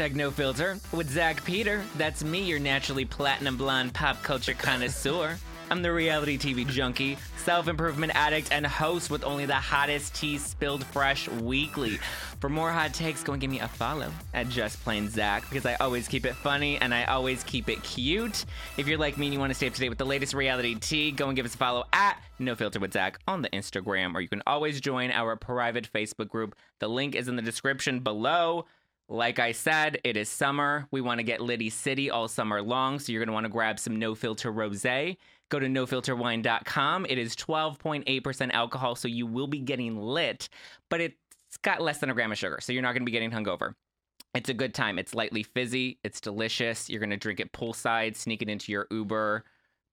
hashtag no filter with Zack Peter. That's me, your naturally platinum blonde pop culture connoisseur. I'm the reality TV junkie, self improvement addict, and host with only the hottest tea spilled fresh weekly. For more hot takes, go and give me a follow at Just Plain Zack because I always keep it funny and I always keep it cute. If you're like me and you want to stay up to date with the latest reality tea, go and give us a follow at No Filter with Zack on the Instagram, or you can always join our private Facebook group. The link is in the description below. Like I said, it is summer. We want to get Liddy City all summer long, so you're going to want to grab some no filter rose. Go to nofilterwine.com. It is 12.8% alcohol, so you will be getting lit, but it's got less than a gram of sugar, so you're not going to be getting hungover. It's a good time. It's lightly fizzy. It's delicious. You're going to drink it poolside, sneak it into your Uber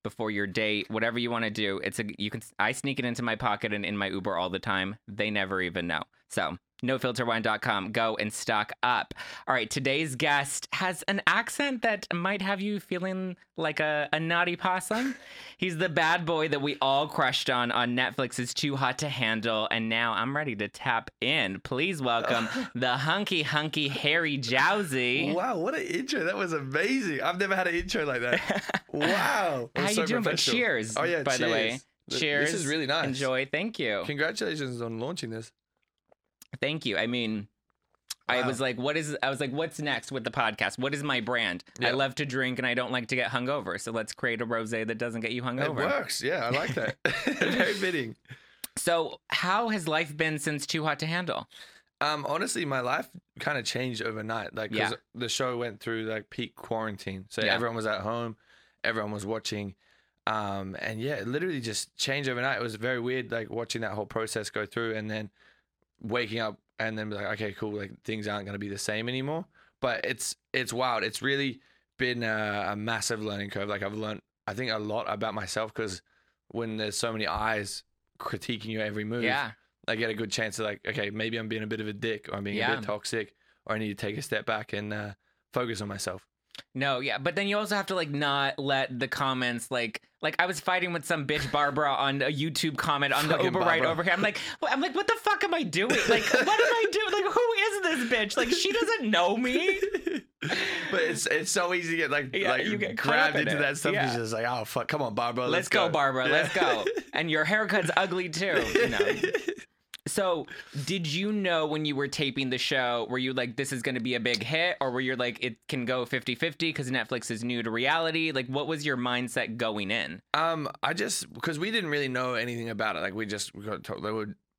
before your date, whatever you want to do. It's a you can I sneak it into my pocket and in my Uber all the time. They never even know. So nofilterwine.com. Go and stock up. All right, today's guest has an accent that might have you feeling like a, a naughty possum. He's the bad boy that we all crushed on on Netflix. Netflix's Too Hot to Handle, and now I'm ready to tap in. Please welcome the hunky hunky Harry Jowsey. Wow, what an intro! That was amazing. I've never had an intro like that. Wow. That How you so doing? But cheers. Oh yeah, by the way. Cheers. This is really nice. Enjoy. Thank you. Congratulations on launching this. Thank you. I mean, I was like, what is, I was like, what's next with the podcast? What is my brand? I love to drink and I don't like to get hungover. So let's create a rose that doesn't get you hungover. It works. Yeah, I like that. Very fitting. So, how has life been since Too Hot to Handle? Um, honestly, my life kind of changed overnight. Like, 'cause Yeah. the show went through like peak quarantine, so Yeah. everyone was at home, everyone was watching, um, and yeah, it literally just changed overnight. It was very weird, like watching that whole process go through, and then waking up and then be like, okay, cool, like things aren't gonna be the same anymore. But it's it's wild. It's really been a, a massive learning curve. Like I've learned, I think, a lot about myself because when there's so many eyes critiquing your every move, Yeah. I get a good chance to like, okay, maybe I'm being a bit of a dick or I'm being a bit toxic or I need to take a step back and uh, focus on myself. No, yeah, but then you also have to like not let the comments like like I was fighting with some bitch Barbara on a YouTube comment on the Fucking Uber ride Barbara. over here. I'm like, I'm like, what the fuck am I doing? Like, what am I doing? Like, who is this bitch? Like, she doesn't know me. but it's it's so easy to get like Yeah, like you get grabbed into it. that stuff. Yeah. It's just like, oh fuck, come on, Barbara, Let's, go, Barbara. Yeah. Let's go. And your haircut's ugly too. You know. So, did you know when you were taping the show, were you like, this is going to be a big hit? Or were you like, it can go 50 50 because Netflix is new to reality? Like, what was your mindset going in? Um, I just because we didn't really know anything about it. Like we just we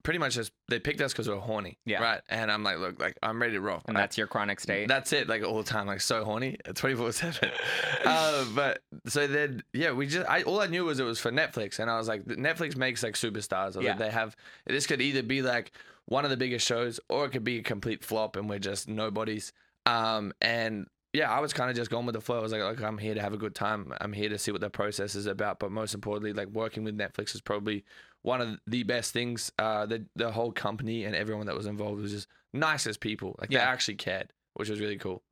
got told they would pretty much just they picked us because we are horny. Yeah. Right. And I'm like, look, like I'm ready to roll. And that's your chronic state. That's it, like all the time, like so horny, twenty four seven. Uh, But so then, yeah, we just, I all I knew was it was for Netflix, and I was like, Netflix makes like superstars. Or Yeah. They have this could either be like one of the biggest shows, or it could be a complete flop, and we're just nobodies. Um, and yeah, I was kind of just going with the flow. I was like, look, I'm here to have a good time. I'm here to see what the process is about. But most importantly, like working with Netflix is probably one of the best things. Uh, the the whole company and everyone that was involved was just nicest people. Like Yeah. they actually cared, which was really cool.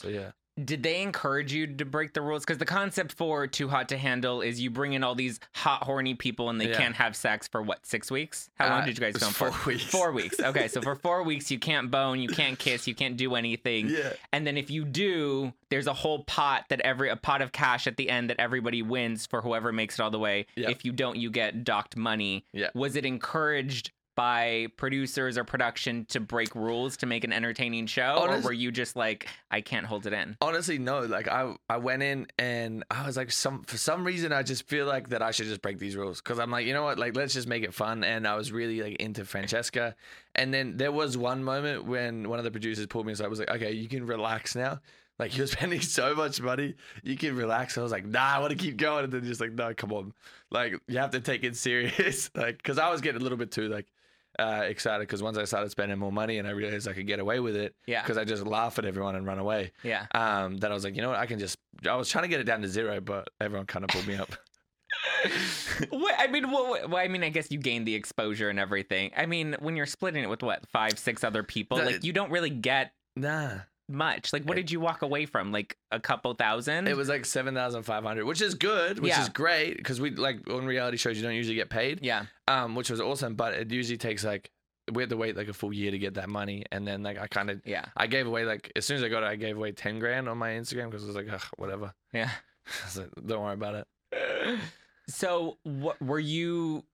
So yeah. Did they encourage you to break the rules? Because the concept for Too Hot to Handle is you bring in all these hot, horny people and they Yeah. can't have sex for what, six weeks? How long Uh, did you guys it was for? four weeks. Four weeks. Okay, so for four weeks, you can't bone, you can't kiss, you can't do anything. Yeah. And then if you do, there's a whole pot that every a pot of cash at the end that everybody wins for whoever makes it all the way. Yeah. If you don't, you get docked money. Yeah. Was it encouraged by producers or production to break rules to make an entertaining show, Honest- or were you just like, I can't hold it in? Honestly, no. Like I, I went in and I was like, some for some reason, I just feel like that I should just break these rules because I'm like, you know what? Like, let's just make it fun. And I was really like into Francesca. And then there was one moment when one of the producers pulled me aside. I was like, okay, you can relax now. Like you're spending so much money, you can relax. I was like, nah, I want to keep going. And then just like, no, come on, like you have to take it serious. like, because I was getting a little bit too like uh, excited because once I started spending more money and I realized I could get away with it, Yeah. because I just laugh at everyone and run away. Yeah. Um, that I was like, you know what, I can just. I was trying to get it down to zero, but everyone kind of pulled me up. What, I mean, what, well, I mean, I guess you gain the exposure and everything. I mean, when you're splitting it with what five, six other people, The- like you don't really get nah, much. Like, what did you walk away from? Like a couple thousand? it was like seven thousand five hundred, which is good, which Yeah. is great because we like on reality shows you don't usually get paid. yeah, Um, which was awesome, but it usually takes like we had to wait like a full year to get that money, and then like I kind of Yeah. I gave away like as soon as I got it, I gave away ten grand on my Instagram because I was like, Ugh, whatever. Yeah. I was like, Don't worry about it. So, what were you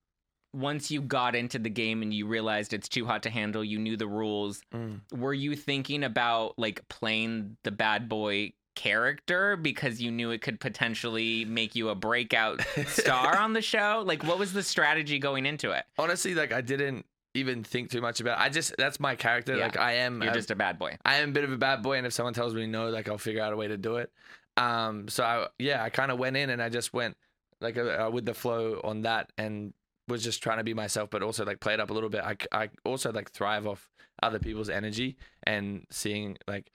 once you got into the game and you realized it's too hot to handle, you knew the rules, Mm. were you thinking about like playing the bad boy character because you knew it could potentially make you a breakout star on the show? Like what was the strategy going into it? Honestly, like I didn't even think too much about. It. I just that's my character. Yeah. Like I am. You're a- just a bad boy. I am a bit of a bad boy, and if someone tells me no, like I'll figure out a way to do it. Um, so I, yeah, I kind of went in and I just went like uh, with the flow on that, and was just trying to be myself, but also like play it up a little bit. I, I also like thrive off other people's energy and seeing like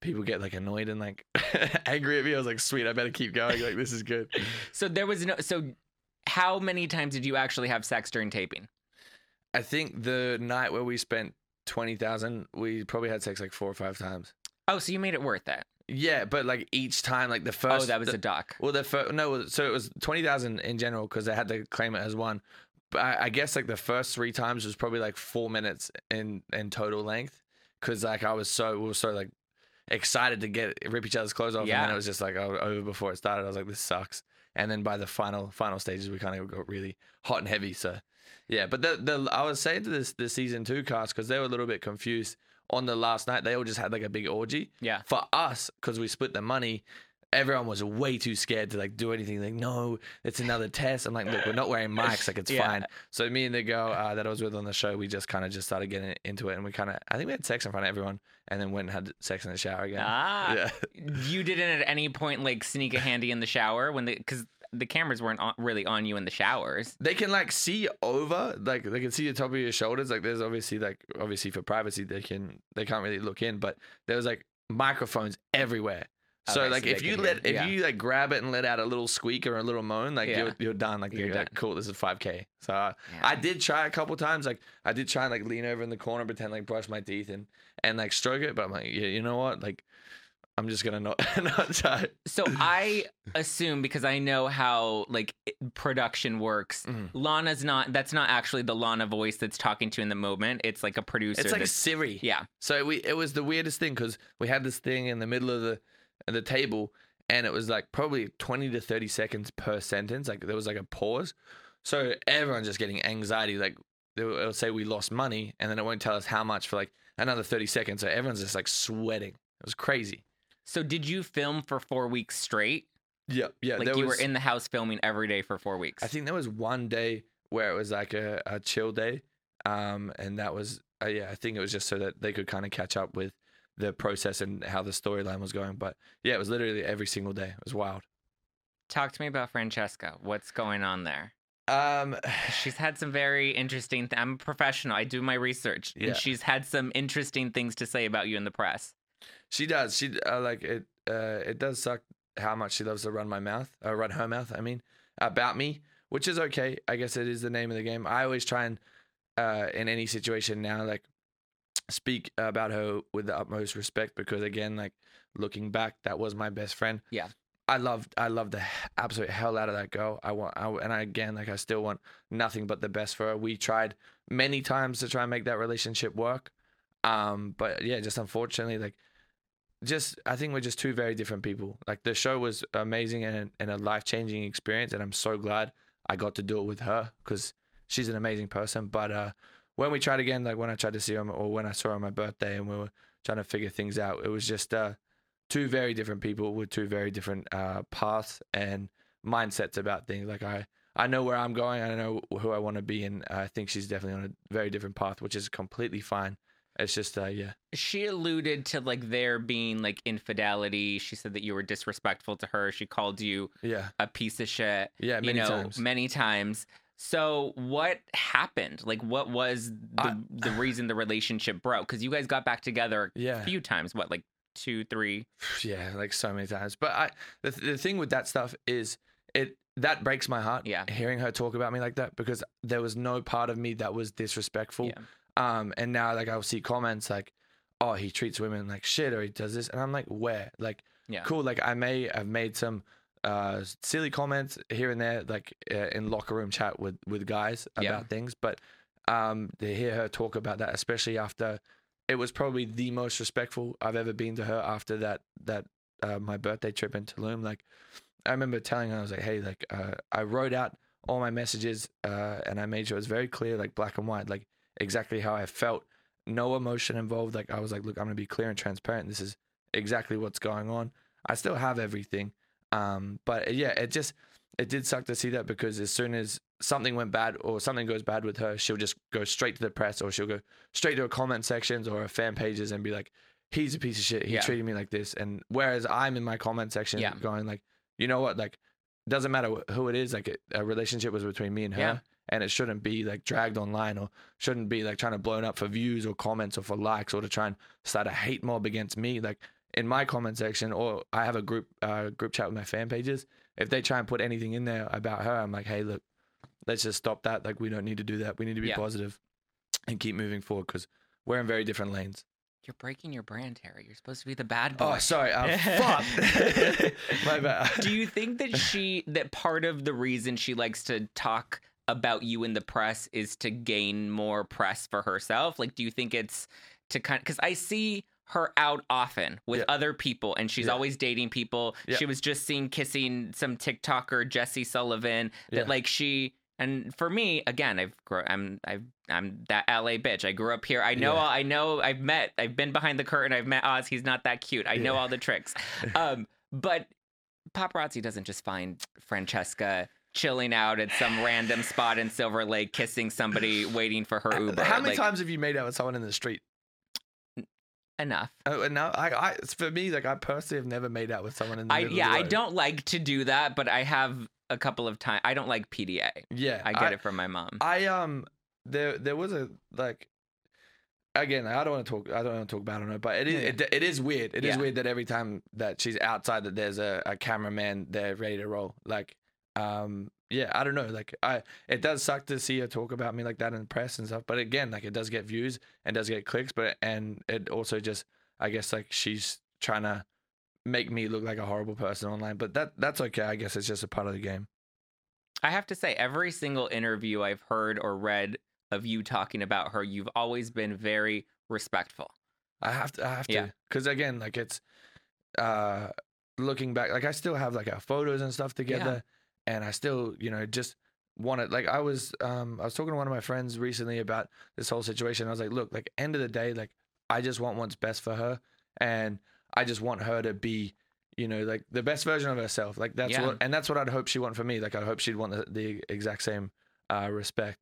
people get like annoyed and like angry at me. I was like, sweet, I better keep going. Like this is good. So there was no so how many times did you actually have sex during taping? I think the night where we spent twenty thousand, we probably had sex like four or five times. Oh, so you made it worth it. Yeah, but like each time, like the oh, first. oh, that was the, a doc. Well, the first no, so it was twenty thousand in general because they had to claim it as one. I, I guess like the first three times was probably like four minutes in in total length because like I was so we were so like excited to get rip each other's clothes off, and then it was just like oh, over before it started. I was like, this sucks. And then by the final final stages, we kind of got really hot and heavy. So yeah, but the the I was saying to this the season two cast because they were a little bit confused on the last night. They all just had like a big orgy Yeah. for us because we split the money everyone was way too scared to like do anything like no it's another test i'm like look we're not wearing mics like it's Yeah. fine so me and the girl uh, that i was with on the show we just kind of just started getting into it and we kind of i think we had sex in front of everyone and then went and had sex in the shower again Ah. yeah You didn't at any point like sneak a handy in the shower when the because the cameras weren't on, really on you in the showers. they can like see over like they can see the top of your shoulders like there's obviously like obviously for privacy they can they can't really look in but there was like microphones everywhere so Okay, like so if you let hear. if Yeah. you like grab it and let out a little squeak or a little moan like Yeah. you're, you're done like You're you're, like cool this is 5k so uh, Yeah. I did try a couple times like I did try and like lean over in the corner pretend like brush my teeth and and like stroke it but I'm like yeah you know what like I'm just gonna not not try So I assume because I know how like production works, Mhm. Lana's not. That's not actually the Lana voice that's talking to you in the moment. It's like a producer. it's like that's- Siri yeah. So we it was the weirdest thing because we had this thing in the middle of the the table, and it was like probably twenty to thirty seconds per sentence. Like there was like a pause, so everyone's just getting anxiety. Like they will it'll say we lost money, and then it won't tell us how much for like another thirty seconds. So everyone's just like sweating. It was crazy. So did you film for four weeks straight? Yeah, yeah. like you was, were in the house filming every day for four weeks. I think there was one day where it was like a, a chill day, um, and that was uh, yeah. I think it was just so that they could kind of catch up with the process and how the storyline was going. But yeah, it was literally every single day. It was wild. Talk to me about Francesca. What's going on there? Um, She's had some very interesting. Th- I'm a professional. I do my research, Yeah. and she's had some interesting things to say about you in the press. she does. She uh, like it. Uh, it does suck how much she loves to run my mouth. Uh, run her mouth. I mean, about me, which is okay. I guess it is the name of the game. I always try and uh, in any situation now, like speak about her with the utmost respect because again, like looking back, that was my best friend. Yeah. I loved, I loved the absolute hell out of that girl. I want, I, and I, again, like I still want nothing but the best for her. We tried many times to try and make that relationship work, um, but yeah, just unfortunately, like, just I think we're just two very different people. Like the show was amazing and, and a life changing experience, and I'm so glad I got to do it with her because she's an amazing person. But uh, when we tried again, like when I tried to see her, or when I saw her on my birthday, and we were trying to figure things out, it was just uh, two very different people with two very different uh, paths and mindsets about things. Like I, I know where I'm going. I know who I want to be, and I think she's definitely on a very different path, which is completely fine. It's just, uh, yeah, She alluded to like there being like infidelity. She said that you were disrespectful to her. She called you yeah, a piece of shit. yeah, many you know, times. many times. So what happened? Like, what was the I- the reason the relationship broke? Because you guys got back together Yeah. a few times. What, like two, three? yeah, like so many times. But I, the, the thing with that stuff is it that breaks my heart. Yeah. hearing her talk about me like that because there was no part of me that was disrespectful. Yeah. Um, and now like I'll see comments like, "Oh, he treats women like shit," or he does this, and I'm like, "Where?" Like, Yeah. cool. Like I may have made some uh silly comments here and there, like uh, in locker room chat with with guys about Yeah. things, but um, to hear her talk about that, especially after it was probably the most respectful I've ever been to her after that that uh, my birthday trip in Tulum. Like, I remember telling her, I was like, hey, like, uh, I wrote out all my messages uh, and I made sure it was very clear, like black and white, like exactly how I felt, no emotion involved. Like, I was like, look, I'm gonna be clear and transparent. This is exactly what's going on. I still have everything, um, but yeah, it just it did suck to see that because as soon as something went bad or something goes bad with her, she'll just go straight to the press or she'll go straight to her comment sections or her fan pages and be like, he's a piece of shit. He Yeah. treated me like this. And whereas I'm in my comment section Yeah. going like, you know what? Like, it doesn't matter who it is. Like it, a relationship was between me and her. Yeah. And it shouldn't be like dragged online or shouldn't be like trying to blow it up for views or comments or for likes or to try and start a hate mob against me. Like in my comment section or I have a group uh, group chat with my fan pages. If they try and put anything in there about her, I'm like, hey, look, let's just stop that. Like we don't need to do that. We need to be Yeah. positive and keep moving forward because we're in very different lanes. You're breaking your brand, Harry. You're supposed to be the bad boy. Oh, sorry. Uh, fuck. my bad. Do you think that she that part of the reason she likes to talk about you in the press is to gain more press for herself? Like do you think it's to kind cuz I see her out often with Yeah. other people and she's Yeah. always dating people. Yeah. She was just seen kissing some TikToker Jesse Sullivan that like she and for me again I've grow, I'm I've I'm that LA bitch. I grew up here. I know Yeah. I know I've met I've been behind the curtain. I've met Oz. He's not that cute. I know all the tricks. Um but paparazzi doesn't just find Francesca chilling out at some random spot in Silver Lake kissing somebody waiting for her Uber. How many Like, times have you made out with someone in the street? Enough. Oh, and now I, I, for me, like I personally have never made out with someone in the I middle of yeah, the I road. don't like to do that, but I have a couple of times. I don't like PDA. Yeah, I get it from my mom. I um, there there was a like. Again, I don't want to talk. I don't want to talk about it, but it is Yeah, yeah. it, it is weird. It is Yeah. weird that every time that she's outside, that there's a, a cameraman there ready to roll. Like, um, yeah, I don't know. Like, I it does suck to see her talk about me like that in the press and stuff. But again, like it does get views and does get clicks. But and it also just, I guess, like she's trying to make me look like a horrible person online. But that that's okay. I guess it's just a part of the game. I have to say, every single interview I've heard or read of you talking about her, you've always been very respectful. I have to. I have Yeah. to. Because again, like it's uh looking back, like I still have like our photos and stuff together, and I still, you know, just wanted. Like I was, um, I was talking to one of my friends recently about this whole situation. I was like, look, like end of the day, like I just want what's best for her, and I just want her to be. You know, like the best version of herself. Like that's Yeah. what, and that's what I'd hope she want for me. Like I hope she'd want the, the exact same uh, respect.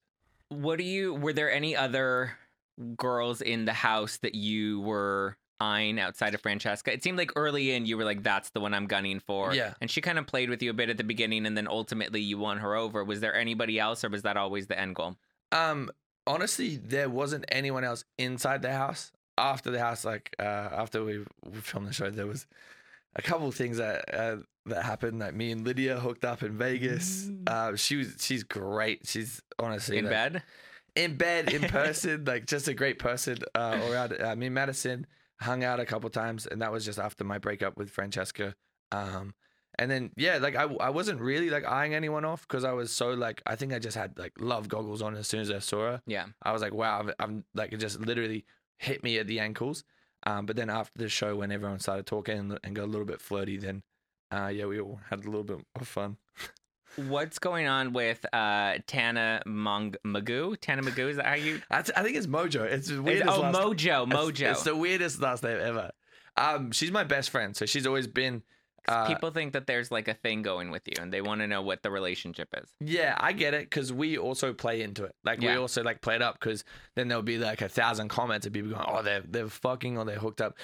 What do you? Were there any other girls in the house that you were eyeing outside of Francesca? It seemed like early in you were like, "That's the one I'm gunning for." Yeah. and she kind of played with you a bit at the beginning, and then ultimately you won her over. Was there anybody else, or was that always the end goal? Um, honestly, there wasn't anyone else inside the house. After the house, like uh, after we, we filmed the show, there was a couple of things that uh, that happened. Like me and Lydia hooked up in Vegas. Uh, she was she's great. She's honestly in like, bed. in bed, in person, like just a great person. Uh, around uh, me and Madison hung out a couple times, and that was just after my breakup with Francesca. Um, and then yeah, like I, I wasn't really like eyeing anyone off because I was so like I think I just had like love goggles on as soon as I saw her. Yeah. I was like, wow, I'm, I'm like it just literally hit me at the ankles. Um, but then after the show, when everyone started talking and, and got a little bit flirty, then uh, yeah, we all had a little bit of fun. What's going on with uh, Tana Mong- Magoo? Tana Magoo is that how you? I, I think it's Mojo. It's the weirdest. oh, last- Mojo, It's- Mojo. It's, the weirdest last name ever. Um, she's my best friend, so she's always been. Uh, People think that there's like a thing going with you, and they want to know what the relationship is. yeah, I get it because we also play into it. Like we also like play it up because then there'll be like a thousand comments of people going, "Oh, they're they're fucking or they're hooked up."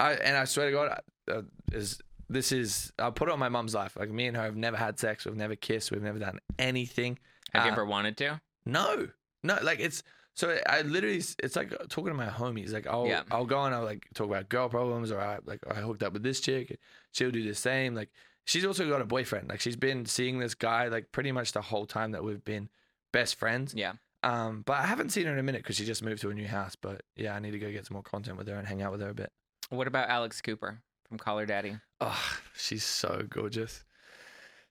I and I swear to God, uh, is this is I'll put it on my mom's life. Like me and her have never had sex. We've never kissed. We've never done anything. Have you Uh, ever wanted to? No, no, like it's so I literally it's like talking to my homies. Like I'll Yeah. I'll go and I'll like talk about girl problems or I like I hooked up with this chick. She'll do the same. Like she's also got a boyfriend. Like she's been seeing this guy like pretty much the whole time that we've been best friends. Yeah. Um, but I haven't seen her in a minute because she just moved to a new house. But yeah, I need to go get some more content with her and hang out with her a bit. What about Alex Cooper from Call Her Daddy? Oh, she's so gorgeous.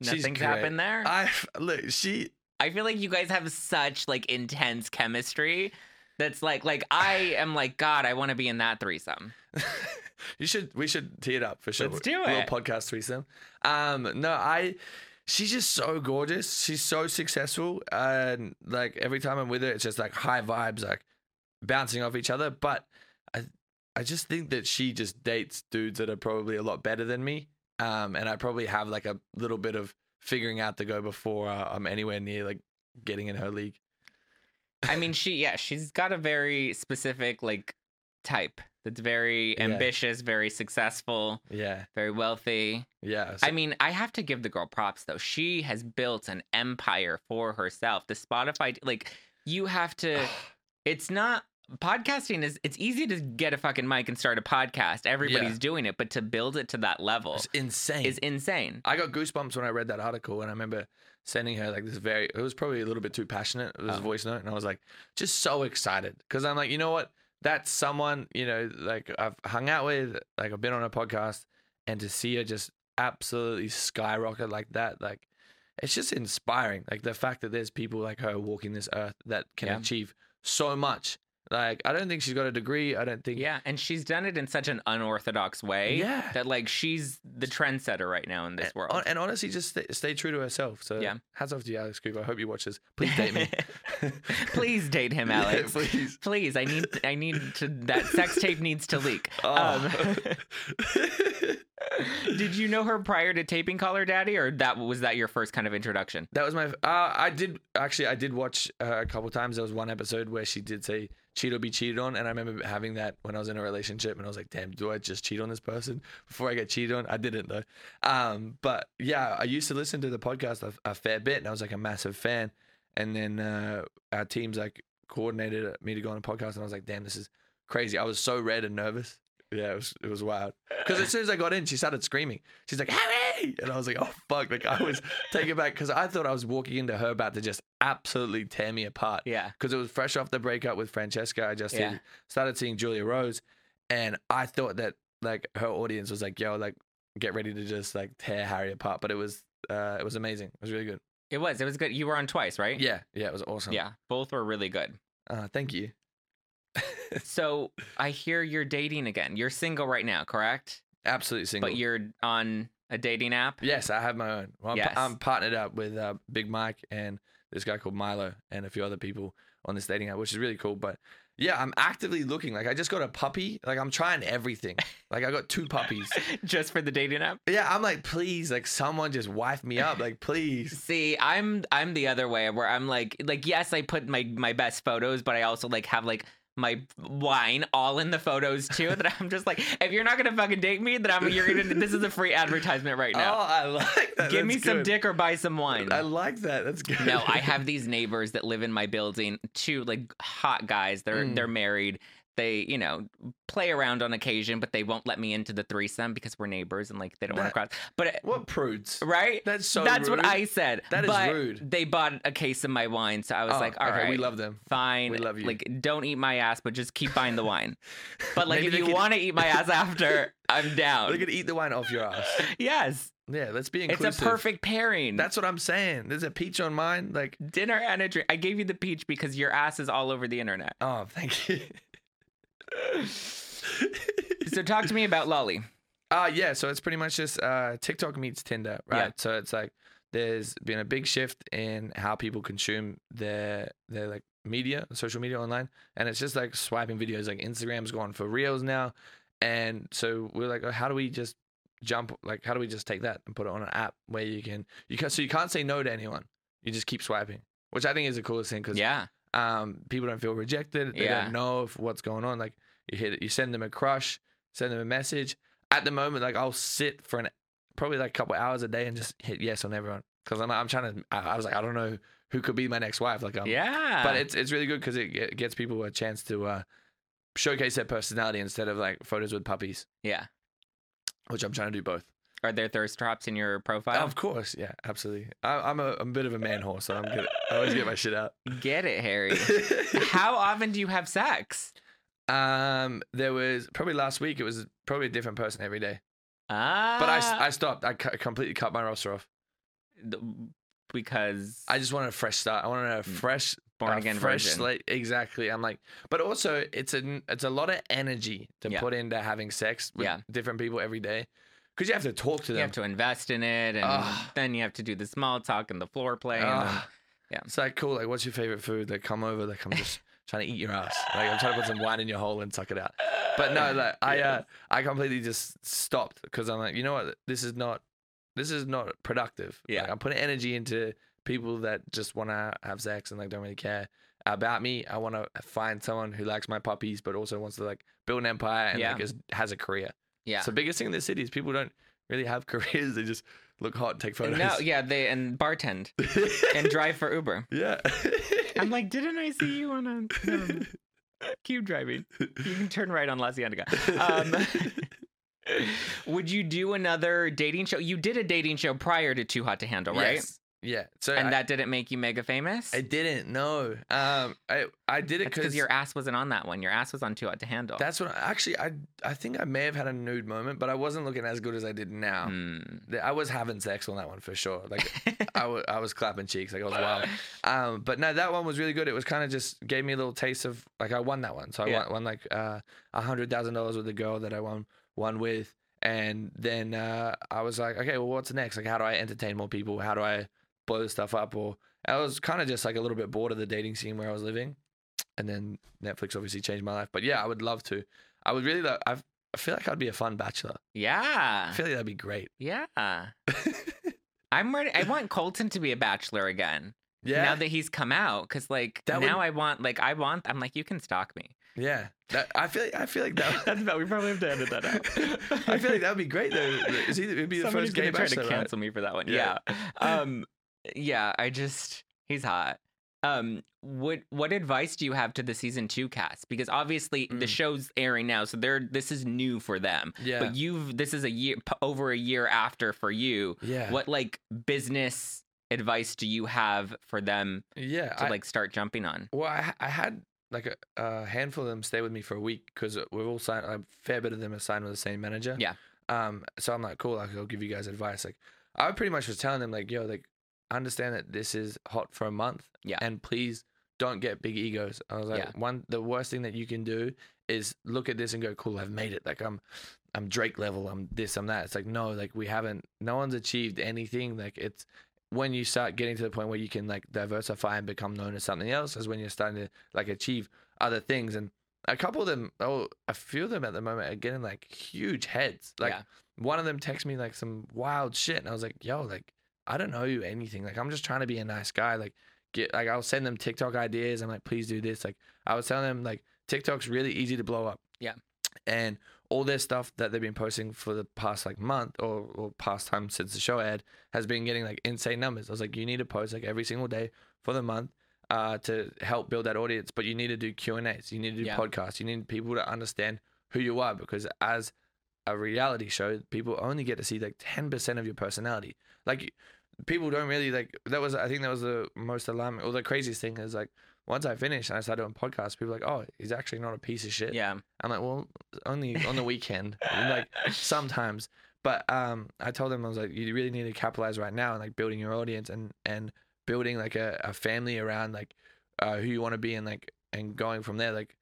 She's Nothing's great. happened there. I look, she I feel like you guys have such like intense chemistry. That's like like I am like God. I want to be in that threesome. you should we should tee it up for sure. Let's do it. Little it. podcast threesome. Um, no, I. She's just so gorgeous. She's so successful, and like every time I'm with her, it's just like high vibes, like bouncing off each other. But I, I just think that she just dates dudes that are probably a lot better than me. Um, and I probably have like a little bit of figuring out to go before uh, I'm anywhere near like getting in her league. I mean, she yeah, she's got a very specific like type that's very Yeah. ambitious, very successful, Yeah, very wealthy. yeah. I mean, I have to give the girl props though. She has built an empire for herself. The Spotify, like, you have to. It's not podcasting is. It's easy to get a fucking mic and start a podcast. Everybody's Yeah. doing it, but to build it to that level it's insane. is insane. I got goosebumps when I read that article, and I remember sending her like this very. It was probably a little bit too passionate. It was a Oh. voice note, and I was like, just so excited because I'm like, you know what? That's someone you know, like I've hung out with, like I've been on a podcast, and to see her just absolutely skyrocket like that, like it's just inspiring. Like the fact that there's people like her walking this earth that can Yeah. achieve so much. Like I don't think she's got a degree. I don't think. Yeah, and she's done it in such an unorthodox way. Yeah. that like she's the trendsetter right now in this And, world. and honestly, just stay, stay true to herself. So Yeah. hats off to you, Alex Cooper. I hope you watch this. Please date me. Please date him, Yeah, Alex. please. Please, I need I need to that sex tape needs to leak. Oh. Um, did you know her prior to taping Call Her Daddy, or that was that your first kind of introduction? that was my. Uh, I did actually. I did watch uh, a couple times. There was one episode where she did say cheat or be cheated on, and I remember having that when I was in a relationship, and I was like, "Damn, do I just cheat on this person before I get cheated on?" I didn't though. Um, but yeah, I used to listen to the podcast a, a fair bit, and I was like a massive fan. And then uh, our teams like coordinated me to go on a podcast, and I was like, "Damn, this is crazy." I was so red and nervous. Yeah, it was it was wild. Because as soon as I got in, she started screaming. She's like, "Harry!" And I was like, "Oh fuck!" Like I was taken back because I thought I was walking into her about to just absolutely tear me apart. Yeah, Because it was fresh off the breakup with Francesca. I just Yeah. did- started seeing Julia Rose, and I thought that like her audience was like, "Yo, like get ready to just like tear Harry apart." But it was uh, it was amazing. It was really good. it was. It was good. You were on twice, right? Yeah, yeah, it was awesome. Yeah, both were really good. Uh, thank you. So I hear you're dating again. You're single right now, correct? Absolutely single. But you're on a dating app. Yes, I have my own. Well, I'm, Yes. I'm partnered up with uh, Big Mike and this guy called Milo and a few other people on this dating app, which is really cool. But yeah, I'm actively looking. Like I just got a puppy. Like I'm trying everything. like I got two puppies. Just for the dating app. Yeah, I'm like, please, like someone just wife me up. Like please. See, I'm I'm the other way where I'm like like yes, I put my my best photos, but I also like have like my wine all in the photos too. that I'm just like, if you're not gonna fucking date me, then I'm you're gonna. This is a free advertisement right now. Oh. I like that. Give me That's some good. dick or buy some wine. I like that. That's good. no, I have these neighbors that live in my building. Two like hot guys. They're Mm. they're married. They you know play around on occasion, but they won't let me into the threesome because we're neighbors and like they don't want to cross. But uh, what prudes? right? That's so. That's what. I said. That is but rude. They bought a case of my wine, so I was Oh, like, all right, okay, we love them. fine. We love you. Like, don't eat my ass, but just keep buying the wine. But like, if you could- want to eat my ass after, I'm down. They could eat the wine off your ass. yes, Yeah, let's be inclusive. it's a perfect pairing. That's what I'm saying. There's a peach on mine. Like, dinner and a drink. I gave you the peach because your ass is all over the internet. oh, thank you. So talk to me about Lolly. Uh yeah, so it's pretty much just uh TikTok meets Tinder, right? Yeah. So it's like there's been a big shift in how people consume their their like media, social media online, and it's just like swiping videos. Like Instagram's gone for reels now, and so we're like, oh, how do we just jump? Like, how do we just take that and put it on an app where you can you can so you can't say no to anyone. You just keep swiping, which I think is the coolest thing because Yeah, um, people don't feel rejected. They Yeah. don't know if what's going on. Like you hit it, you send them a crush, send them a message. At the moment, like I'll sit for an probably like a couple hours a day and just hit yes on everyone because I'm I'm trying to. I, I was like I don't know who could be my next wife. Like um, yeah. but it's it's really good because it, it gets people a chance to uh, showcase their personality instead of like photos with puppies, yeah. which I'm trying to do both. Are there thirst traps in your profile? Of course, yeah, absolutely. I, I'm a I'm a bit of a man horse, so I'm good. I always get my shit out. Get it, Harry. How often do you have sex? Um, there was probably last week. It was probably a different person every day. Ah, But I, I stopped. I cu- completely cut my roster off. because I just wanted a fresh start. I wanted a fresh Mm. born a again fresh version. slate. Exactly. I'm like, but also it's a it's a lot of energy to Yeah. put into having sex with Yeah. different people every day because you have to talk to them. you have to invest in it, and Ugh. then you have to do the small talk and the floor play. and then- yeah. It's like cool. Like, what's your favorite food? They come over. Like, I'm just trying to eat your ass. Like, I'm trying to put some wine in your hole and suck it out. But no, like I uh, I completely just stopped because I'm like, you know what? This is not this is not productive. Yeah. Like, I'm putting energy into people that just want to have sex and like don't really care about me. I want to find someone who likes my puppies, but also wants to like build an empire and Yeah. like is, has a career. yeah. The biggest thing in the city is people don't really have careers. They just look hot and take photos. no, yeah, they and bartend and drive for Uber. yeah. I'm like, didn't I see you on a never cube driving? You can turn right on La Cienega. Um, would you do another dating show? You did a dating show prior to Too Hot to Handle, right? Yes. Yeah. So And I, that didn't make you mega famous. I didn't No. Um, I I did it because your ass wasn't on that one. Your ass was on Too Hot to Handle. that's what actually I I think I may have had a nude moment, but I wasn't looking as good as I did now. The- I was having sex on that one for sure. Like I I was clapping cheeks, like I was wild. Um, but no, that one was really good. It was kind of just gave me a little taste of like I won that one, so I Yeah. won, won like uh, a hundred thousand dollars with the girl that I won won with, and then uh, I was like, okay, well, what's next? Like, how do I entertain more people? How do I blow this stuff up? Or I was kind of just like a little bit bored of the dating scene where I was living, and then Netflix obviously changed my life. But yeah, I would love to. I would really. Love, I've, I feel like I'd be a fun bachelor. yeah. I feel like that'd be great. Yeah. I'm ready. I want Colton to be a bachelor again. yeah, Now that he's come out, because like That now would- I want like I want. I'm like you can stalk me. yeah. That, I feel. Like, I feel like that. That's about. We probably have to edit that out. I feel like that would be great though. Is he? It'd be the Somebody's first gay bachelor, to right? cancel me for that one. Yeah. Yeah. Um. Yeah. I just he's hot. Um. What What advice do you have to the season two cast? Because obviously the Mm. show's airing now, so they're this is new for them. Yeah. But you've this is a year over a year after for you. yeah. What like business advice do you have for them Yeah. to I, like start jumping on? well, I, I had like a, a handful of them stay with me for a week because we're all signed. A fair bit of them are signed with the same manager. Yeah. Um. So I'm like, cool. Like, I'll give you guys advice. Like, I pretty much was telling them like, yo, like, understand that this is hot for a month. Yeah. And please don't get big egos. I was like, Yeah. one, the worst thing that you can do is look at this and go, cool, I've made it. Like, I'm, I'm Drake level. I'm this. I'm that. It's like, no, like we haven't. No one's achieved anything. Like it's when you start getting to the point where you can like diversify and become known as something else is when you're starting to like achieve other things and a couple of them oh a few of them at the moment are getting like huge heads like Yeah. one of them texted me like some wild shit and i was like yo like i don't know you anything like i'm just trying to be a nice guy like get like i'll send them tiktok ideas i'm like please do this like i was telling them like tiktok's really easy to blow up Yeah. and all their stuff that they've been posting for the past like month or, or past time since the show aired has been getting like insane numbers. I was like, you need to post like every single day for the month uh, to help build that audience. But you need to do Q and A's. You need to do Yeah. podcasts. You need people to understand who you are because as a reality show, people only get to see like ten percent of your personality. Like people don't really like. That was I think that was the most alarming or the craziest thing is like once I finished and I started doing podcasts, people were like, oh, he's actually not a piece of shit. Yeah. I'm like, well, only on the weekend, like sometimes. But um, I told them I was like, you really need to capitalize right now and like building your audience and and building like a, a family around like uh, who you want to be and like and going from there. Like,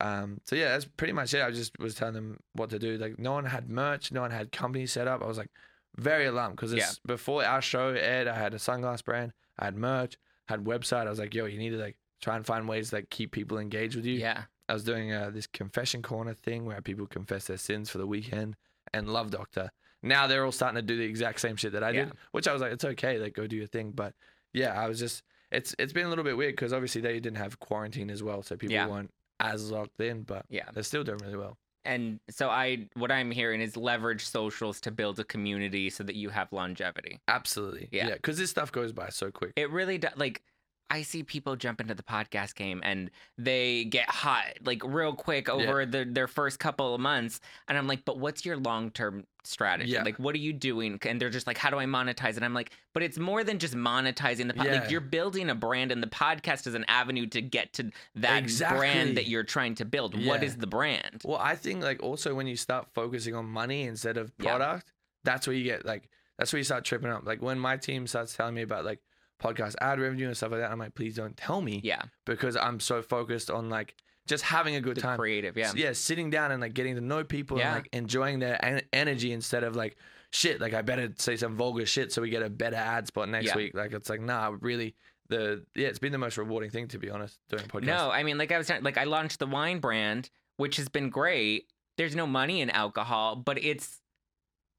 um, so yeah, that's pretty much it. I just was telling them what to do. Like, no one had merch, no one had company set up. I was like very alarmed because Yeah. before our show aired, I had a sunglass brand, I had merch, had website. I was like, yo, you need to like try and find ways to like keep people engaged with you. Yeah. I was doing uh, this confession corner thing where people confess their sins for the weekend and Love Doctor. Now they're all starting to do the exact same shit that I did, which I was like, it's okay, like go do your thing. But yeah, I was just, it's it's been a little bit weird because obviously they didn't have quarantine as well, so people Yeah. weren't as locked in, but Yeah. they're still doing really well. And so I what I'm hearing is leverage socials to build a community so that you have longevity. Absolutely, Yeah. yeah, because this stuff goes by so quick. It really does like I see people jump into the podcast game and they get hot like real quick over the, their first couple of months. And I'm like, but what's your long term strategy? Yeah. Like, what are you doing? And they're just like, how do I monetize? And I'm like, but it's more than just monetizing the podcast. Yeah. Like, you're building a brand, and the podcast is an avenue to get to that Exactly. brand that you're trying to build. What Yeah. is the brand? Well, I think like also when you start focusing on money instead of Yeah. product, that's where you get like that's where you start tripping up. Like when my team starts telling me about like podcast ad revenue and stuff like that. I'm like, please don't tell me Yeah. because I'm so focused on like just having a good The time. creative. Yeah. S- yeah, sitting down and like getting to know people Yeah. and like enjoying their en- energy instead of like shit. Like I better say some vulgar shit so we get a better ad spot next Yeah. week. Like it's like nah, really. The yeah, it's been the most rewarding thing to be honest doing a podcast. No, I mean, like I was saying, like I launched the wine brand, which has been great. There's no money in alcohol, but it's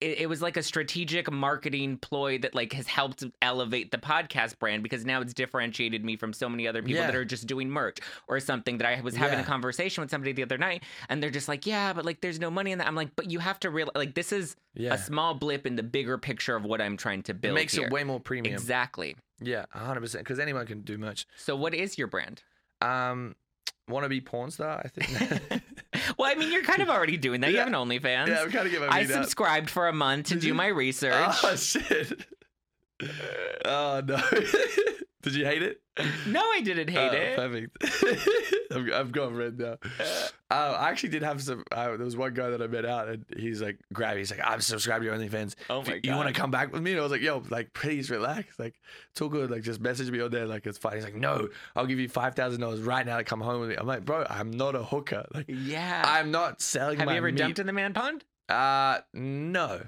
it, it was like a strategic marketing ploy that like has helped elevate the podcast brand because now it's differentiated me from so many other people Yeah. that are just doing merch or something that I was having a conversation with somebody the other night and they're just like, yeah, but like there's no money in that. I'm like, but you have to realize like this is yeah, a small blip in the bigger picture of what I'm trying to build. it makes here. it way more premium. exactly. Yeah, hundred percent. Because anyone can do merch. So what is your brand? Um, want to be porn star? I think. well, I mean, you're kind of already doing that. You have an OnlyFans. yeah, I'm kind of my I subscribed for a month to Did do you? my research. Oh shit! Oh no! Did you hate it? no, I didn't hate Oh, it. Perfect. I've, I've gone red now. Uh, I actually did have some. Uh, there was one guy that I met out, and he's like, "Grab." He's like, "I'm subscribed to your OnlyFans. Oh my you, You want to come back with me?" And I was like, "Yo, like, please relax. Like, it's all good. Like, just message me on there. Like, it's fine." He's like, "No, I'll give you five thousand dollars right now to come home with me." I'm like, "Bro, I'm not a hooker. Like, Yeah. I'm not selling have you ever meat." jumped in the man pond? Uh, no.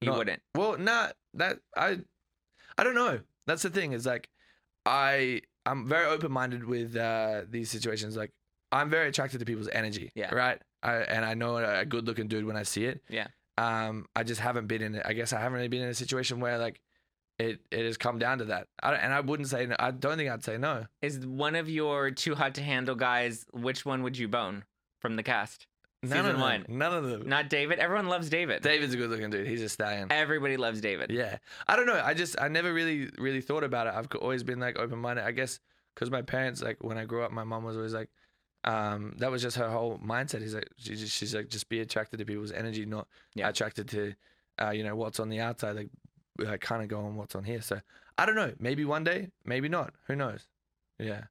You Not- wouldn't. Well, nah, that I, I don't know. That's the thing. Is like, I I'm very open minded with uh, these situations. Like, I'm very attracted to people's energy. Yeah. Right. I, and I know a good looking dude when I see it. Yeah. Um, I just haven't been in it. I guess I haven't really been in a situation where like, it it has come down to that. I, don't- and I wouldn't say. No, I don't think I'd say no. Is one of your too hot to handle guys? Which one would you bone from the cast? None Season of them. one. None of them. Not David. Everyone loves David. David's a good looking dude. He's a stallion. Everybody loves David. Yeah, I don't know. I just I never really really thought about it. I've always been like open minded. I guess because my parents like when I grew up, my mom was always like, um, that was just her whole mindset. He's like she just, she's like just be attracted to people's energy, not Yeah. attracted to, uh, you know what's on the outside. Like, like kind of go on what's on here. So I don't know. Maybe one day, maybe not. Who knows? Yeah,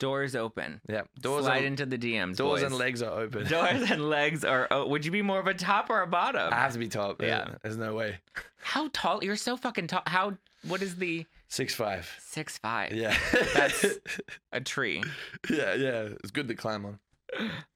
Doors open. yeah. Doors Slide and, into the DMs. doors boys. and legs are open. Doors and legs are. Oh, would you be more of a top or a bottom? I have to be top. Yeah. Yeah, there's no way. How tall? You're so fucking tall. How? What is the Six five. six five? Yeah, That's- A tree. yeah, yeah. It's good to climb on.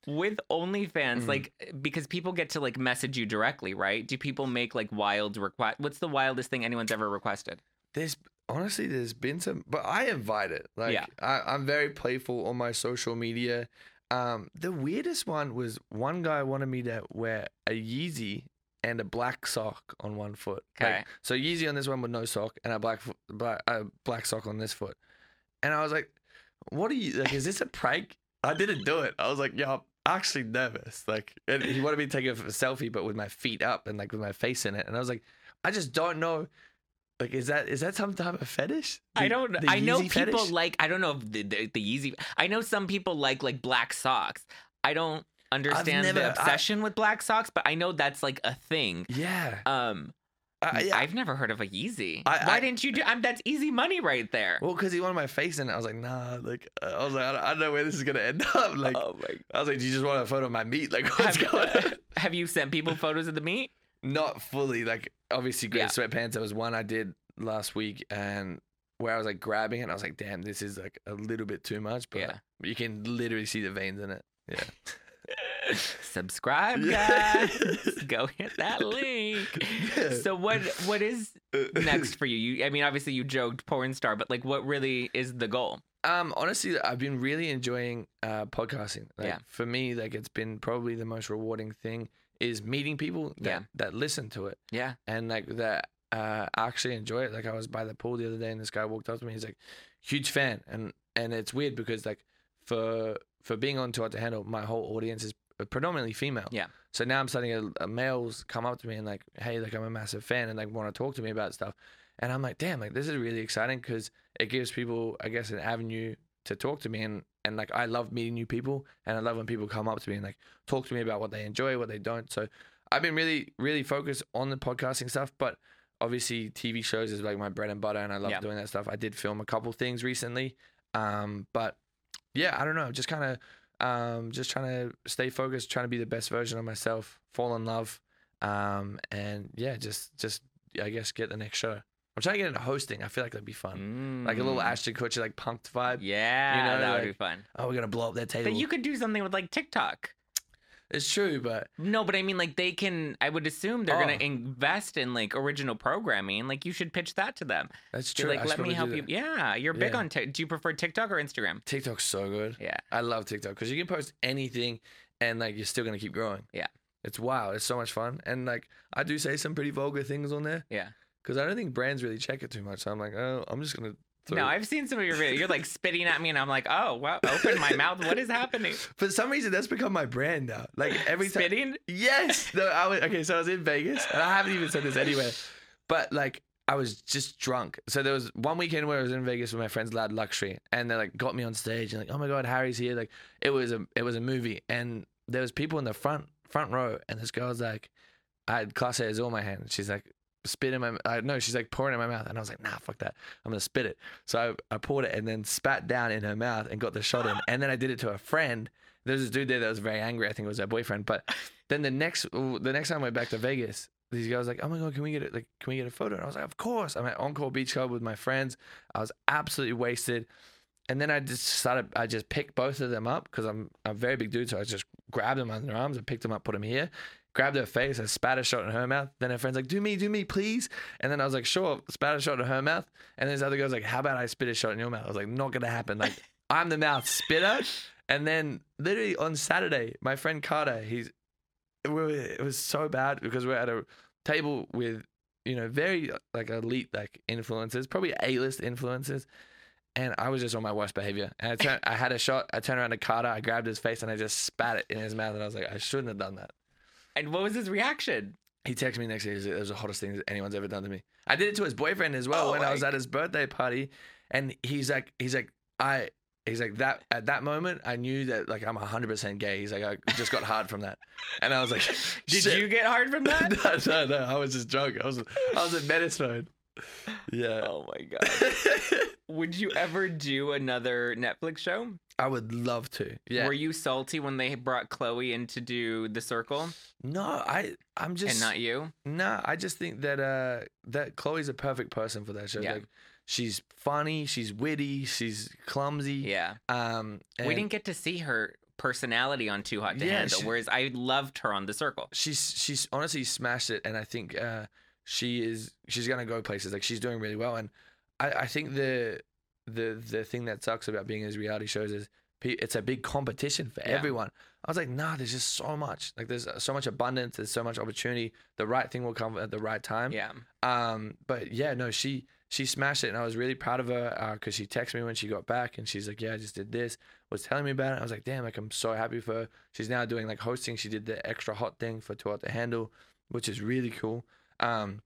with OnlyFans, Mhm. like because people get to like message you directly, right? Do people make like wild request? What's the wildest thing anyone's ever requested? There's honestly there's been some, but I invite it. Like Yeah. I, I'm very playful on my social media. Um, the weirdest one was one guy wanted me to wear a Yeezy and a black sock on one foot. Like, Okay. so Yeezy on this one with no sock and a black black a black sock on this foot. And I was like, "What are you like? Is this a prank?" I didn't do it. I was like, "Yo, I'm actually nervous." Like, and he wanted me to take a selfie, but with my feet up and like with my face in it. And I was like, "I just don't know." Like, is that is that some type of fetish? I don't. the I know people fetish? like. I don't know if the, the the Yeezy. I know some people like like black socks. I don't understand never- the I- obsession with black socks, but I know that's like a thing. Yeah, Um, I, yeah. I've never heard of a Yeezy. I- Why I- didn't you do? I'm, that's easy money right there. Well, because he wanted my face in it. I was like, nah. Like, uh, I was like, I don't, I don't know where this is gonna end up. Like, oh my. I was like, do you just want a photo of my meat? Like, what's Have, going on? have you sent people photos of the meat? Not fully. Like, obviously, Great Yeah. Sweatpants. There was one I did last week, and where I was like grabbing it, and I was like, damn, this is like a little bit too much. But Yeah. you can literally see the veins in it. Yeah. Subscribe, guys. Go hit that link. Yeah. So what what is next for you? You I mean obviously you joked porn star, but like what really is the goal? Um, honestly, I've been really enjoying uh, podcasting. Like, Yeah. For me, like it's been probably the most rewarding thing is meeting people that, Yeah. that listen to it Yeah. and like that uh, actually enjoy it. Like I was by the pool the other day and this guy walked up to me. He's like, huge fan, and and it's weird because like for for being on Hot to Handle, my whole audience is predominantly female. Yeah. So now I'm starting to uh, males come up to me and like, hey, like I'm a massive fan and like want to talk to me about stuff. And I'm like, damn, like this is really exciting because it gives people, I guess, an avenue to talk to me. And, and like, I love meeting new people and I love when people come up to me and like talk to me about what they enjoy, what they don't. So I've been really, really focused on the podcasting stuff, but obviously TV shows is like my bread and butter and I love Yeah. doing that stuff. I did film a couple things recently. Um, but yeah, I don't know. Just kind of, um, just trying to stay focused, trying to be the best version of myself, fall in love. Um, and yeah, just, just, I guess get the next show. I'm trying to get into hosting. I feel like that'd be fun. Like a little Mm. Ashton Kutcher like punked vibe. Yeah, you know, that would like- be fun. Oh, we're gonna blow up that table. But you could do something with like TikTok. it's true, but No, but I mean, like they can. I would assume they're gonna Oh. invest in like original programming. Like you should pitch that to them. that's true. I like, should let me help you. that. Yeah, you're big Yeah. on. Tik do you prefer TikTok or Instagram? TikTok's so good. Yeah. I love TikTok because you can post anything and like you're still gonna keep growing. Yeah. It's wild. It's so much fun. And like I do say some pretty vulgar things on there Yeah. Because I don't think brands really check it too much. So I'm like, oh, I'm just gonna. throw No, it. I've seen some of your videos. You're like spitting at me, and I'm like, oh, wow, open my mouth. What is happening? For some reason, that's become my brand now. Like every time. Spitting? Yes. No, I was, okay, so I was in Vegas, and I haven't even said this anywhere, but like I was just drunk. So there was one weekend where I was in Vegas with my friends, Lad Luxury, and they like got me on stage and like, oh my god, Harry's here. Like it was a it was a movie, and there was people in the front front row, and this girl was like, I had Clase Azul in my hand. and She's like. Spit in my uh, no, she's like pouring in my mouth, and I was like, "Nah, fuck that, I'm gonna spit it." So I, I poured it and then spat down in her mouth and got the shot in, and then I did it to a friend. There was this dude there that was very angry. I think it was her boyfriend, but then the next the next time I went back to Vegas, these guys like, oh my god, can we get it? Like, can we get a photo? And I was like, of course. I'm at Encore Beach Club with my friends. I was absolutely wasted, and then I just started. I just picked both of them up because I'm a very big dude, so I just grabbed them under their arms and picked them up, put them here. Grabbed her face, I spat a shot in her mouth. Then her friend's like, "Do me, do me, please." And then I was like, "Sure." Spat a shot in her mouth. And this other girl's like, "How about I spit a shot in your mouth?" I was like, "Not gonna happen." Like, I'm the mouth spitter. And then literally on Saturday, my friend Carter, he's it was so bad because we're at a table with you know very like elite like influencers, probably A list influencers, and I was just on my worst behavior. And I turned, I had a shot. I turned around to Carter, I grabbed his face, and I just spat it in his mouth. And I was like, I shouldn't have done that. And what was his reaction? He texted me next day. It was the hottest thing that anyone's ever done to me. I did it to his boyfriend as well Oh when I was at his birthday party, and he's like, he's like, I. He's like that at that moment. I knew that like I'm 100 percent gay. He's like I just got hard from that, and I was like, Did "Shit." you get hard from that? no, no, no. I was just drunk. I was I was in menace mode. Yeah. oh my god. Would you ever do another Netflix show? I would love to. Yeah. Were you salty when they brought Chloe in to do The Circle no, I I'm just and not you? Nah, I just think that uh that Chloe's a perfect person for that show. Yeah. Like she's funny, she's witty, she's clumsy. Yeah. Um we didn't get to see her personality on Too Hot to Yeah, Handle, she- whereas I loved her on The Circle. she's she's honestly smashed it and I think uh she is she's gonna go places. Like she's doing really well and I, I think the the the thing that sucks about being in these reality shows is it's a big competition for Yeah. everyone. I was like, nah, there's just so much. Like there's so much abundance, there's so much opportunity. The right thing will come at the right time. Yeah. Um, but yeah, no, she she smashed it, and I was really proud of her because she texted me when she got back, and she's like, "Yeah, I just did this." Was telling me about it. I was like, "Damn, like I'm so happy for her." She's now doing like hosting. She did the extra hot thing for Hot to Handle, which is really cool. Um,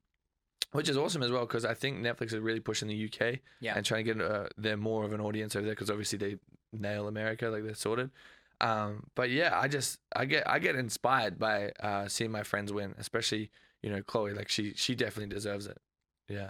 which is awesome as well because I think Netflix is really pushing the UK Yeah. and trying to get uh, they're more of an audience over there because obviously they nail America like they're sorted. Um, but yeah, I just I get I get inspired by uh, seeing my friends win, especially you know Chloe. Like she she definitely deserves it. Yeah.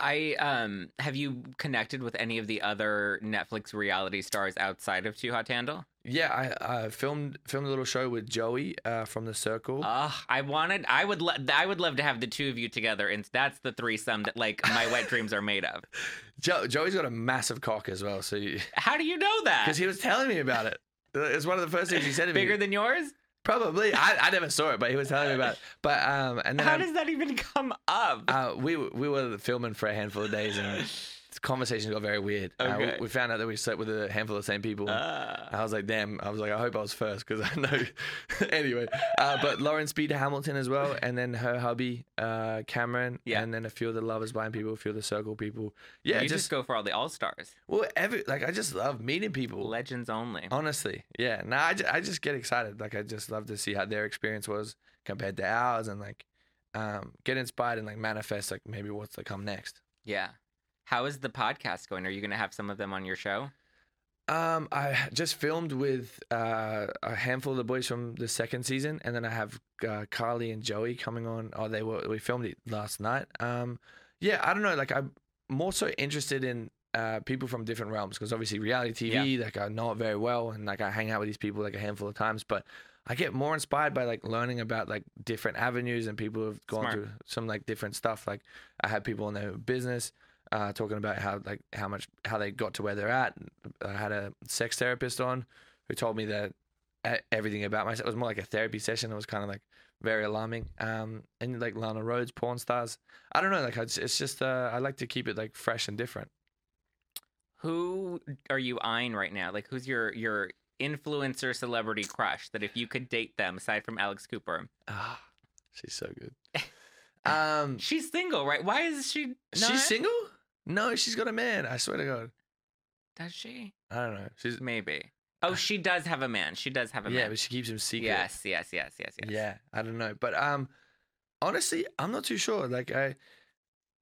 I um have you connected with any of the other Netflix reality stars outside of Too Hot to Handle? Yeah, I uh, filmed filmed a little show with Joey uh, from the Circle. Ugh, I wanted I would lo- I would love to have the two of you together and that's the threesome that like my wet dreams are made of. jo- Joey's got a massive cock as well, so How do you know that? because he was telling me about it. It's one of the first things he said to me. Bigger than yours? Probably, I, I never saw it, but he was telling me about it. But um, and then How I- does that even come up? uh, we we were filming for a handful of days, and the conversation got very weird. Uh, we- we, found out that we slept with a handful of the same people. Uh, I was like, damn. I was like, I hope I was first because I know. anyway, uh, but Lauren Speed Hamilton as well, and then her hubby uh, Cameron, Yeah. and then a few of the Love Is Blind people, a few of the Circle people. Yeah, you just, just, go for all the all stars. well, every like I just love meeting people. Legends only. Honestly, yeah. No, I, ju- I just get excited. Like I just love to see how their experience was compared to ours, and like um, get inspired and like manifest like maybe what's to come next. Yeah. How is the podcast going? Are you going to have some of them on your show? Um, I just filmed with uh, a handful of the boys from the second season, and then I have uh, Carly and Joey coming on. Oh, they were we filmed it last night. Um, yeah, I don't know. Like I'm more so interested in uh, people from different realms because obviously reality TV, like I know it very well, and like I hang out with these people like a handful of times. But I get more inspired by like learning about like different avenues and people who've gone Smart. through some like different stuff. Like I had people in their business uh, talking about how like how much how they got to where they're at. I had a sex therapist on who told me that everything about myself it was more like a therapy session. It was kind of like very alarming. Um, and like Lana Rhoades, porn stars. I don't know. Like it's, it's just uh, I like to keep it like fresh and different. Who are you eyeing right now? Like, who's your your influencer celebrity crush that if you could date them aside from Alex Cooper? Ah, she's so good. Um, She's single, right? Why is she? Not? she's single? No, she's got a man. I swear to God. Does she? I don't know. She's Maybe. Oh, she does have a man. She does have a man. yeah, man. but she keeps him secret. Yes, yes, yes, yes, yes. Yeah, I don't know, but um, honestly, I'm not too sure. Like I,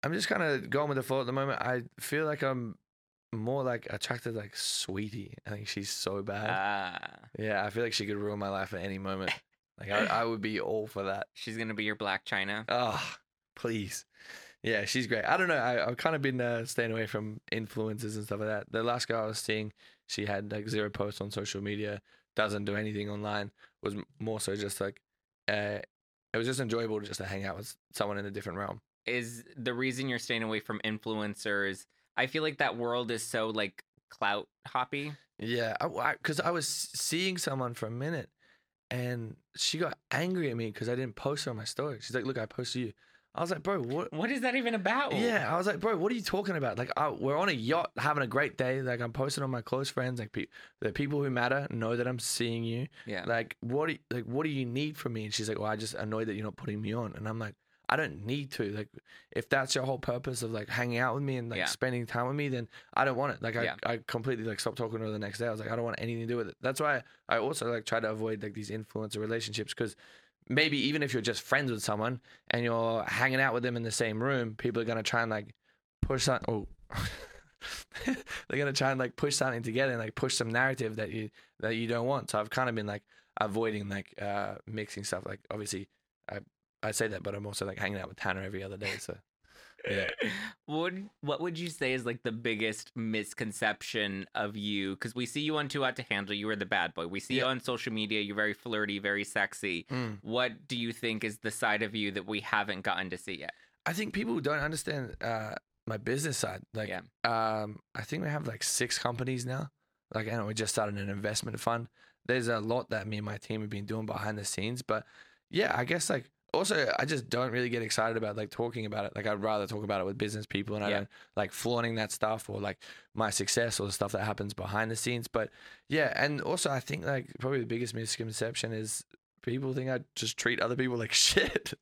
I'm just kind of going with the flow at the moment. I feel like I'm more like attracted like Saweetie. I think she's so bad. Ah, yeah, I feel like she could ruin my life at any moment. Like I, I would be all for that. she's gonna be your Blac Chyna. Oh, please. Yeah, she's great. I don't know. I, I've kind of been uh, staying away from influencers and stuff like that. The last girl I was seeing, she had like zero posts on social media, doesn't do anything online. Was more so just like, uh, it was just enjoyable just to hang out with someone in a different realm. Is the reason you're staying away from influencers? I feel like that world is so like clout hoppy. Yeah, because I, was seeing someone for a minute, and she got angry at me because I didn't post her on my story. She's like, "Look, I posted you." I was like, "Bro, what?" What is that even about? Yeah, I was like, bro, what are you talking about? Like, I, we're on a yacht having a great day. Like, I'm posting on my close friends. Like, pe- the people who matter know that I'm seeing you. yeah. Like, what? Do you, like, what do you need from me? And she's like, well, I just annoyed that you're not putting me on. And I'm like, I don't need to. Like, if that's your whole purpose of like hanging out with me and like Yeah. spending time with me, then I don't want it. Like, I, Yeah. I completely like stopped talking to her the next day. I was like, I don't want anything to do with it. That's why I also like try to avoid like these influencer relationships because maybe even if you're just friends with someone and you're hanging out with them in the same room, people are gonna try and like push on. Oh, they're gonna try and like push something together and like push some narrative that you that you don't want. So I've kind of been like avoiding like uh mixing stuff. Like obviously, I I say that, but I'm also like hanging out with Tana every other day. So yeah. Would what would you say is like the biggest misconception of you? Because we see you on Too Hot to Handle. You are the bad boy. We see you on social media. You're very flirty, very sexy. Mm. What do you think is the side of you that we haven't gotten to see yet? I think people don't understand uh my business side. Like Yeah. um I think we have like six companies now. Like I know we just started an investment fund. There's a lot that me and my team have been doing behind the scenes. But yeah, I guess like also I just don't really get excited about like talking about it. Like I'd rather talk about it with business people and I Yeah. don't like flaunting that stuff or like my success or the stuff that happens behind the scenes. But yeah, and also I think like probably the biggest misconception is people think I just treat other people like shit.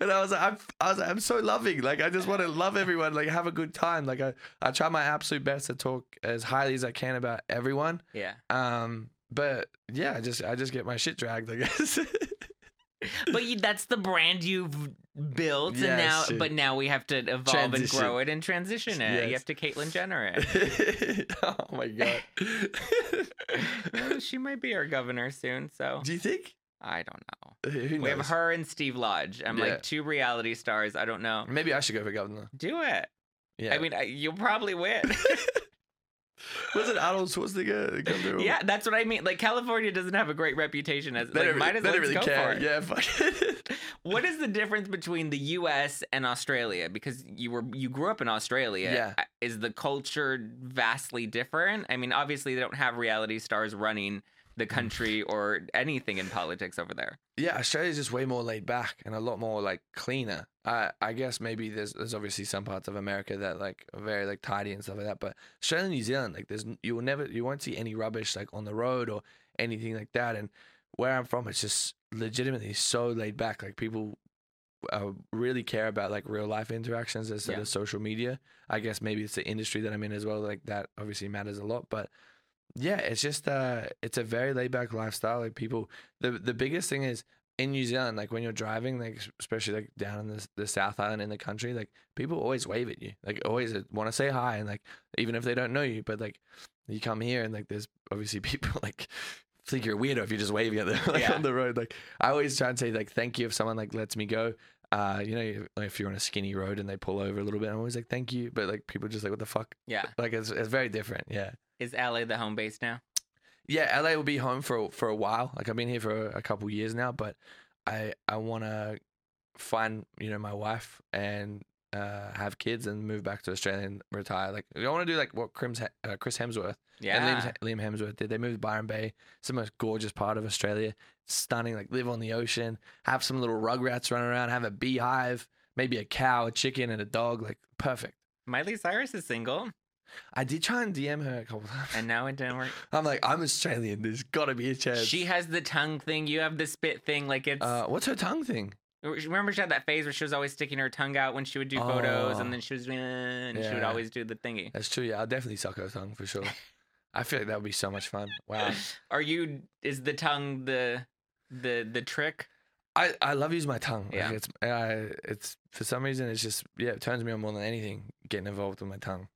and I was like, I'm, I was like, I'm so loving. Like, I just want to love everyone. Like, have a good time. Like, I, I try my absolute best to talk as highly as I can about everyone. Yeah. Um, but yeah, I just, I just get my shit dragged. I guess. But you, that's the brand you've built, Yeah, and now, shit. but now we have to evolve and grow it and transition it. You have to Caitlyn Jenner it. oh my god. Well, she might be our governor soon, so Do you think? I don't know. Uh, we have her and Steve Lodge. I'm Yeah. like two reality stars. I don't know. Maybe I should go for governor. Do it. Yeah. I mean, I- you'll probably win. was it Arnold Schwarzenegger? Come through? yeah, that's what I mean. Like California doesn't have a great reputation as They like don't, might really, as they well don't really go care. for it. Yeah, fuck it. What is the difference between the U.S. and Australia? Because you were you grew up in Australia. Yeah. Uh, Is the culture vastly different? I mean, obviously they don't have reality stars running the Mm. country or anything in politics over there. Yeah, Australia's just way more laid back and a lot more like cleaner. I I guess maybe there's there's obviously some parts of America that like are very like tidy and stuff like that. But Australia and New Zealand, like there's you will never you won't see any rubbish like on the road or anything like that. And where I'm from, it's just legitimately so laid back. Like people uh, really care about like real life interactions instead Yeah. of social media. I guess maybe it's the industry that I'm in as well. Like that obviously matters a lot. But yeah, it's just uh, it's a very laid back lifestyle. Like people, the the biggest thing is in New Zealand, like when you're driving, like especially like down in the the South Island in the country, like people always wave at you, like always want to say hi, and like even if they don't know you, but like you come here and like there's obviously people like think you're a weirdo if you're just waving at them like Yeah. on the road. Like I always try and say like thank you if someone like lets me go. Uh, you know, if you're on a skinny road and they pull over a little bit, I'm always like thank you, but like people just like what the fuck, Yeah. like it's it's very different. Yeah. Is LA the home base now? yeah, LA will be home for for a while. Like I've been here for a couple years now, but I I want to find you know my wife and uh, have kids and move back to Australia and retire. Like I want to do like what Chris, uh, Chris Hemsworth Yeah. and Liam, Hemsworth did. They moved to Byron Bay. It's the most gorgeous part of Australia. Stunning. Like live on the ocean, have some little rugrats run around, have a beehive, maybe a cow, a chicken, and a dog. Like perfect. Miley Cyrus is single, I did try and DM her a couple times. and now it didn't work. I'm like, I'm Australian. There's got to be a chance. She has the tongue thing. You have the spit thing. Like it's. uh, what's her tongue thing? Remember, she had that phase where she was always sticking her tongue out when she would do photos, Oh. and then she was, and she would always do the thingy. That's true. Yeah, I'll definitely suck her tongue for sure. I feel like that would be so much fun. Wow. Are you? Is the tongue the, the the trick? I, I love using my tongue. Like, Yeah. it's uh, it's for some reason it's just yeah it turns me on more than anything getting involved with my tongue.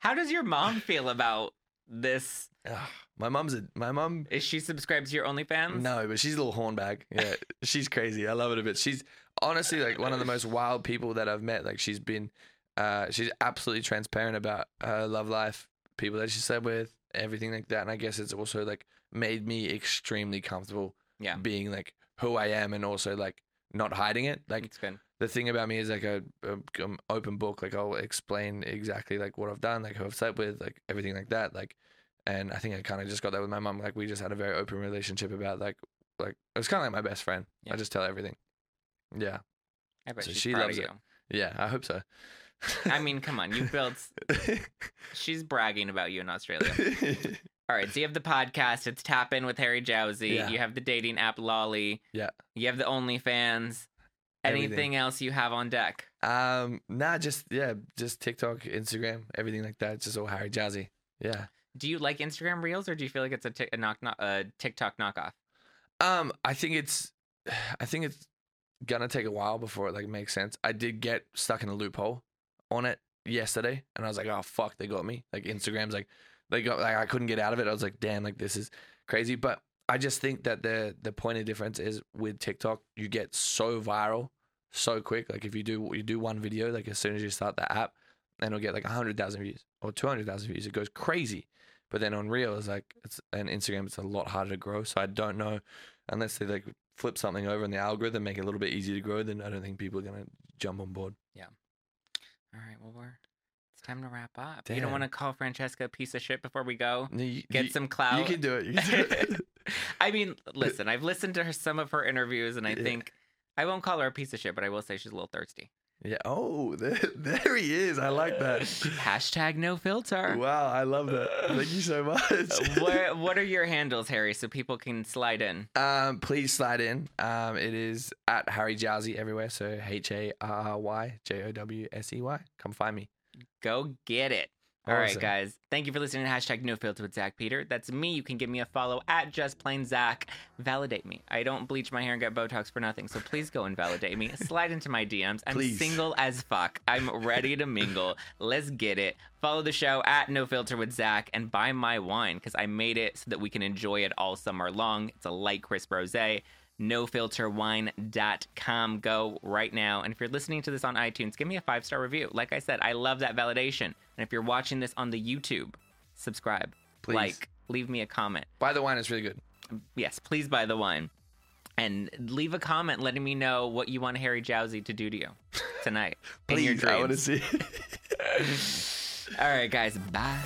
How does your mom feel about this? Ugh, my mom's a my mom. Is she subscribed to your OnlyFans? No, but she's a little hornbag. Yeah, she's crazy. I love it a bit. She's honestly like one of the most wild people that I've met. Like she's been, uh, she's absolutely transparent about her love life, people that she slept with, everything like that. And I guess it's also like made me extremely comfortable. Yeah. being like who I am and also like not hiding it. Like It's good. The thing about me is like a, a um, open book. Like I'll explain exactly like what I've done, like who I've slept with, like everything like that. Like, and I think I kind of just got that with my mum. Like we just had a very open relationship about like like it was kind of like my best friend. Yeah. I just tell everything. Yeah, I bet So she loves it. yeah. I hope so. I mean, come on, you built. She's bragging about you in Australia. All right, so you have the podcast. It's Tap In with Harry Jowsey. Yeah. You have the dating app Lolly. Yeah. You have the OnlyFans. Everything. Anything else you have on deck? um, nah, just yeah, just TikTok, Instagram, everything like that. Just all Harry Jowsey. Yeah. Do you like Instagram Reels, or do you feel like it's a, tic- knock, knock, a TikTok knockoff? Um, I think it's, I think it's gonna take a while before it like makes sense. I did get stuck in a loophole on it yesterday, and I was like, oh fuck, they got me. Like Instagram's like, they got like I couldn't get out of it. I was like, damn, like this is crazy. But I just think that the the point of difference is with TikTok, you get so viral so quick. Like if you do you do one video, like as soon as you start the app, then it'll get like hundred thousand views or two hundred thousand views. It goes crazy. But then on Reel, it's like it's and Instagram, it's a lot harder to grow. So I don't know unless they like flip something over in the algorithm, make it a little bit easier to grow. Then I don't think people are gonna jump on board. Yeah. All right, well, we're time to wrap up. You don't want to call Francesca a piece of shit before we go? You- Get you- some clout. You can do it. You can do it. I mean, listen, I've listened to her, some of her interviews, and I Yeah. think I won't call her a piece of shit, but I will say she's a little thirsty. yeah. Oh, there, there he is. I like that. Hashtag no filter. Wow, I love that. Thank you so much. what what are your handles, Harry, so people can slide in? Um, please slide in. Um, it is at Harry Jowsey everywhere. So H A R R Y J O W S E Y. Come find me. Go get it. All right, Awesome. guys. Thank you for listening to hashtag no filter with Zack Peter. That's me. You can give me a follow at just plain Zack. Validate me. I don't bleach my hair and get Botox for nothing, so please go and validate me. Slide into my DMs. I'm Please. single as fuck. I'm ready to mingle. Let's get it. Follow the show at no filter with Zack and buy my wine because I made it so that we can enjoy it all summer long. It's a light crisp rosé nofilterwine.com. Go right now. And if you're listening to this on iTunes, give me a five star review. Like I said, I love that validation. And if you're watching this on the YouTube, subscribe, Please. like, leave me a comment. Buy the wine. It's really good. Yes, please buy the wine. And leave a comment letting me know what you want Harry Jowsey to do to you tonight in your Please, I want to see. All right, guys, bye.